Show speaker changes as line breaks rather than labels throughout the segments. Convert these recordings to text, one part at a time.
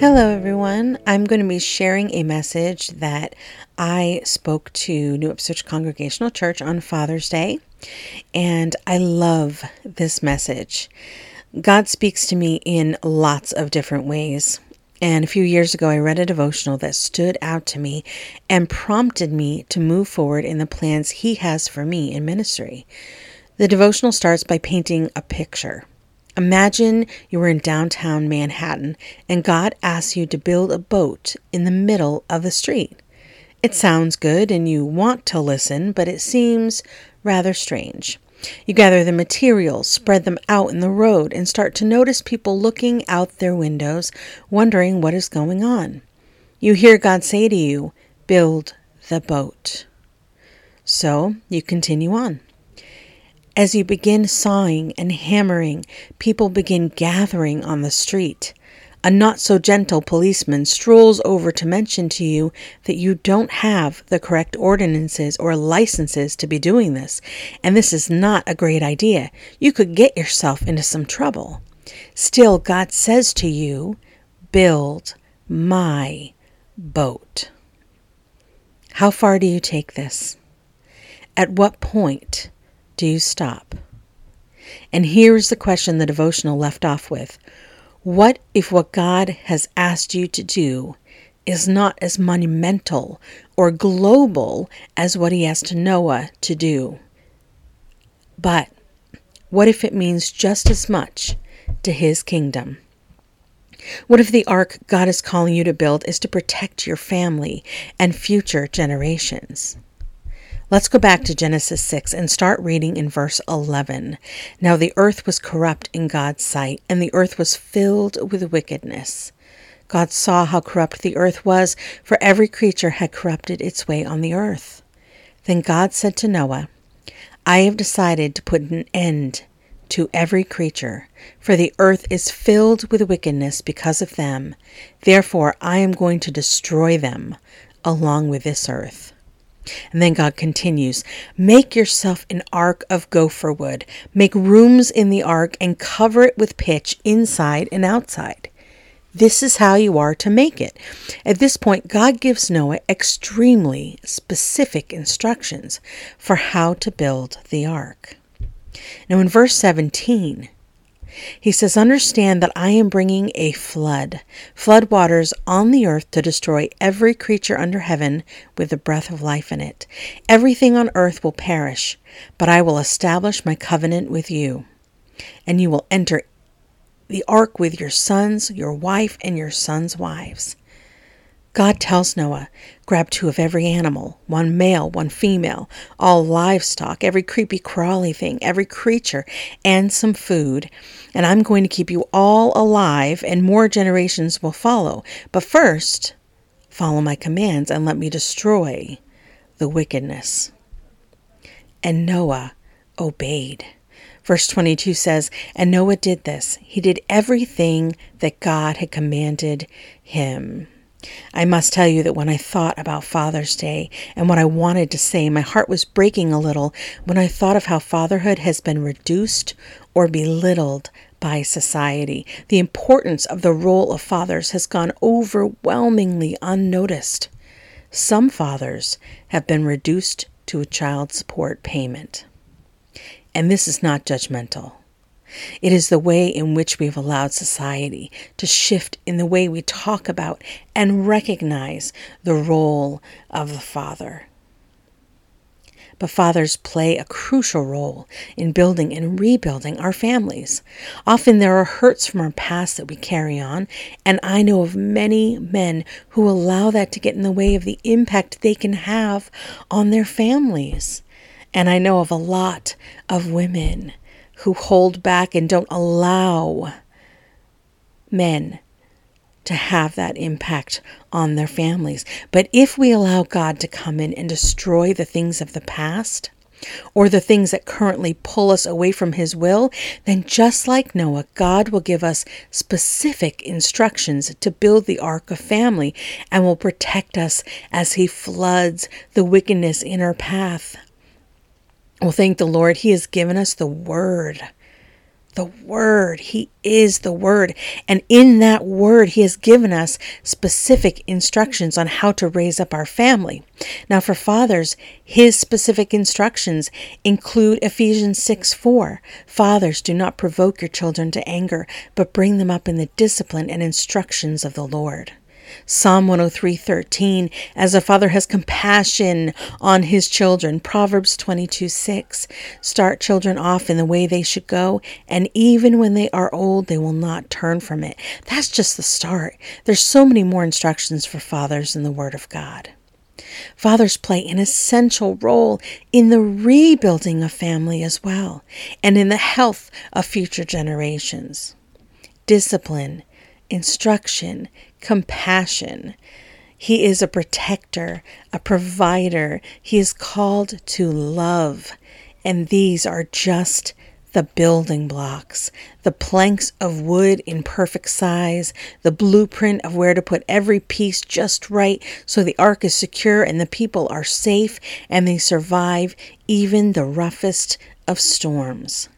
Hello, everyone. I'm going to be sharing a message that I spoke to New Ipswich Congregational Church on Father's Day, and I love this message. God speaks to me in lots of different ways. And a few years ago, I read a devotional that stood out to me and prompted me to move forward in the plans He has for me in ministry. The devotional starts by painting a picture. Imagine you were in downtown Manhattan and God asks you to build a boat in the middle of the street. It sounds good and you want to listen, but it seems rather strange. You gather the materials, spread them out in the road, and start to notice people looking out their windows, wondering what is going on. You hear God say to you, Build the boat. So you continue on. As you begin sawing and hammering, people begin gathering on the street. A not so gentle policeman strolls over to mention to you that you don't have the correct ordinances or licenses to be doing this, and this is not a great idea. You could get yourself into some trouble. Still, God says to you, Build my boat. How far do you take this? At what point do you stop? And here's the question the devotional left off with What if what God has asked you to do is not as monumental or global as what he asked Noah to do? But what if it means just as much to his kingdom? What if the ark God is calling you to build is to protect your family and future generations? Let's go back to Genesis 6 and start reading in verse 11. Now the earth was corrupt in God's sight, and the earth was filled with wickedness. God saw how corrupt the earth was, for every creature had corrupted its way on the earth. Then God said to Noah, I have decided to put an end to every creature, for the earth is filled with wickedness because of them. Therefore, I am going to destroy them along with this earth. And then God continues Make yourself an ark of gopher wood. Make rooms in the ark and cover it with pitch inside and outside. This is how you are to make it. At this point, God gives Noah extremely specific instructions for how to build the ark. Now, in verse 17, he says, Understand that I am bringing a flood, flood waters on the earth to destroy every creature under heaven with the breath of life in it. Everything on earth will perish, but I will establish my covenant with you. And you will enter the ark with your sons, your wife, and your sons' wives. God tells Noah, grab two of every animal, one male, one female, all livestock, every creepy crawly thing, every creature, and some food, and I'm going to keep you all alive, and more generations will follow. But first, follow my commands and let me destroy the wickedness. And Noah obeyed. Verse 22 says, And Noah did this. He did everything that God had commanded him. I must tell you that when I thought about Father's Day and what I wanted to say, my heart was breaking a little when I thought of how fatherhood has been reduced or belittled by society. The importance of the role of fathers has gone overwhelmingly unnoticed. Some fathers have been reduced to a child support payment. And this is not judgmental. It is the way in which we have allowed society to shift in the way we talk about and recognize the role of the father. But fathers play a crucial role in building and rebuilding our families. Often there are hurts from our past that we carry on, and I know of many men who allow that to get in the way of the impact they can have on their families. And I know of a lot of women who hold back and don't allow men to have that impact on their families. But if we allow God to come in and destroy the things of the past, or the things that currently pull us away from His will, then just like Noah, God will give us specific instructions to build the ark of family and will protect us as He floods the wickedness in our path. Well, thank the Lord, He has given us the Word. the Word. He is the Word. And in that Word, He has given us specific instructions on how to raise up our family. Now, for fathers, His specific instructions include Ephesians 6 4. Fathers, do not provoke your children to anger, but bring them up in the discipline and instructions of the Lord. Psalm 103:13 as a father has compassion on his children. Proverbs 22:6 start children off in the way they should go and even when they are old they will not turn from it. That's just the start. There's so many more instructions for fathers in the word of God. Fathers play an essential role in the rebuilding of family as well and in the health of future generations. Discipline, instruction, compassion. He is a protector, a provider. He is called to love. And these are just the building blocks, the planks of wood in perfect size, the blueprint of where to put every piece just right so the ark is secure and the people are safe and they survive even the roughest of storms.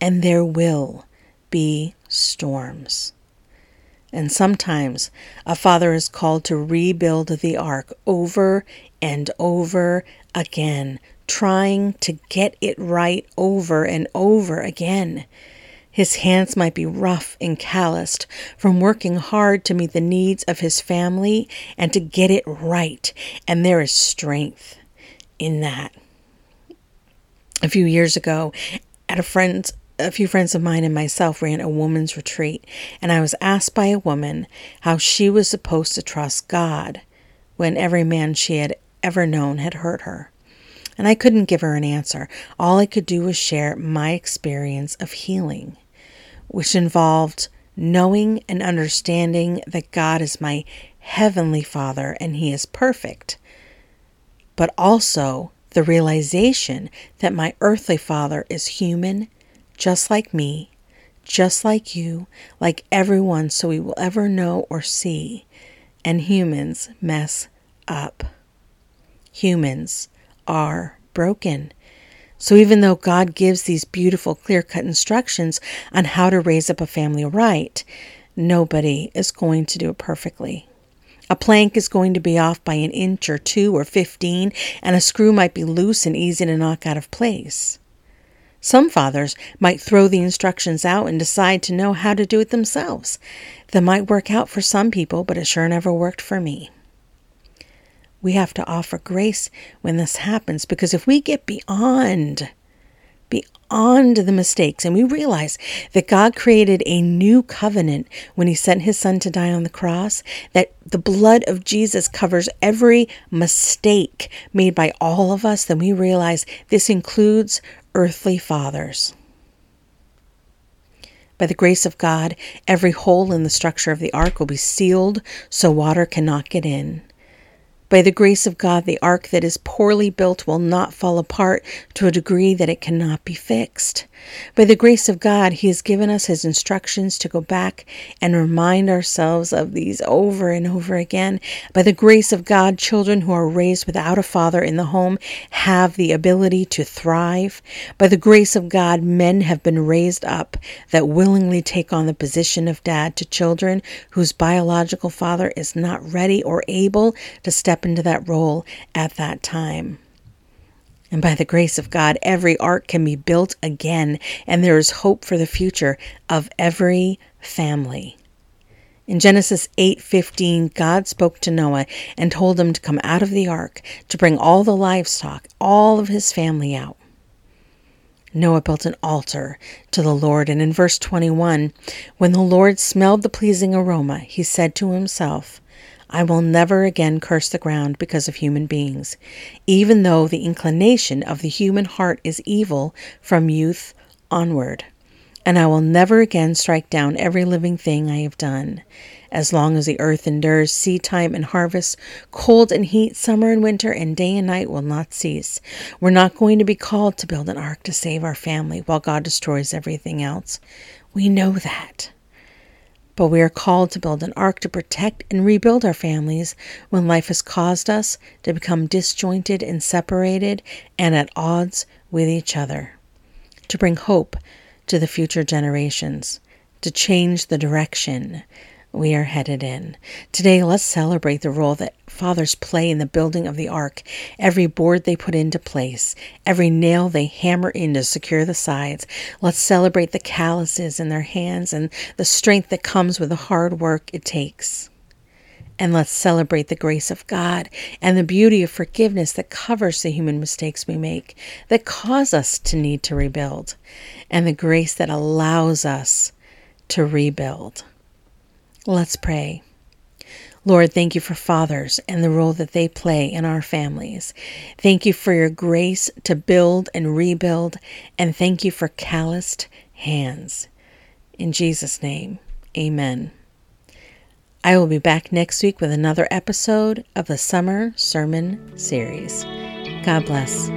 And there will be storms. And sometimes a father is called to rebuild the ark over and over again, trying to get it right over and over again. His hands might be rough and calloused from working hard to meet the needs of his family and to get it right, and there is strength in that. A few years ago, at a friend's a few friends of mine and myself ran a woman's retreat, and I was asked by a woman how she was supposed to trust God when every man she had ever known had hurt her. And I couldn't give her an answer. All I could do was share my experience of healing, which involved knowing and understanding that God is my heavenly Father and He is perfect, but also the realization that my earthly Father is human just like me, just like you, like everyone, so we will ever know or see. And humans mess up. Humans are broken. So even though God gives these beautiful, clear cut instructions on how to raise up a family right, nobody is going to do it perfectly. A plank is going to be off by an inch or two or 15, and a screw might be loose and easy to knock out of place. Some fathers might throw the instructions out and decide to know how to do it themselves. That might work out for some people, but it sure never worked for me. We have to offer grace when this happens because if we get beyond beyond the mistakes and we realize that God created a new covenant when he sent his son to die on the cross, that the blood of Jesus covers every mistake made by all of us, then we realize this includes earthly fathers. By the grace of God, every hole in the structure of the ark will be sealed so water cannot get in. By the grace of God, the ark that is poorly built will not fall apart to a degree that it cannot be fixed. By the grace of God, He has given us His instructions to go back and remind ourselves of these over and over again. By the grace of God, children who are raised without a father in the home have the ability to thrive. By the grace of God, men have been raised up that willingly take on the position of dad to children whose biological father is not ready or able to step into that role at that time. And by the grace of God, every ark can be built again, and there is hope for the future of every family. In Genesis 8:15, God spoke to Noah and told him to come out of the ark to bring all the livestock, all of his family out. Noah built an altar to the Lord, and in verse 21, when the Lord smelled the pleasing aroma, he said to himself, I will never again curse the ground because of human beings, even though the inclination of the human heart is evil from youth onward. And I will never again strike down every living thing I have done. As long as the earth endures, seed time and harvest, cold and heat, summer and winter, and day and night will not cease. We're not going to be called to build an ark to save our family while God destroys everything else. We know that. But we are called to build an ark to protect and rebuild our families when life has caused us to become disjointed and separated and at odds with each other. To bring hope to the future generations to change the direction we are headed in. Today, let's celebrate the role that fathers play in the building of the ark. Every board they put into place, every nail they hammer in to secure the sides. Let's celebrate the calluses in their hands and the strength that comes with the hard work it takes. And let's celebrate the grace of God and the beauty of forgiveness that covers the human mistakes we make, that cause us to need to rebuild, and the grace that allows us to rebuild. Let's pray. Lord, thank you for fathers and the role that they play in our families. Thank you for your grace to build and rebuild, and thank you for calloused hands. In Jesus' name, amen. I will be back next week with another episode of the Summer Sermon Series. God bless.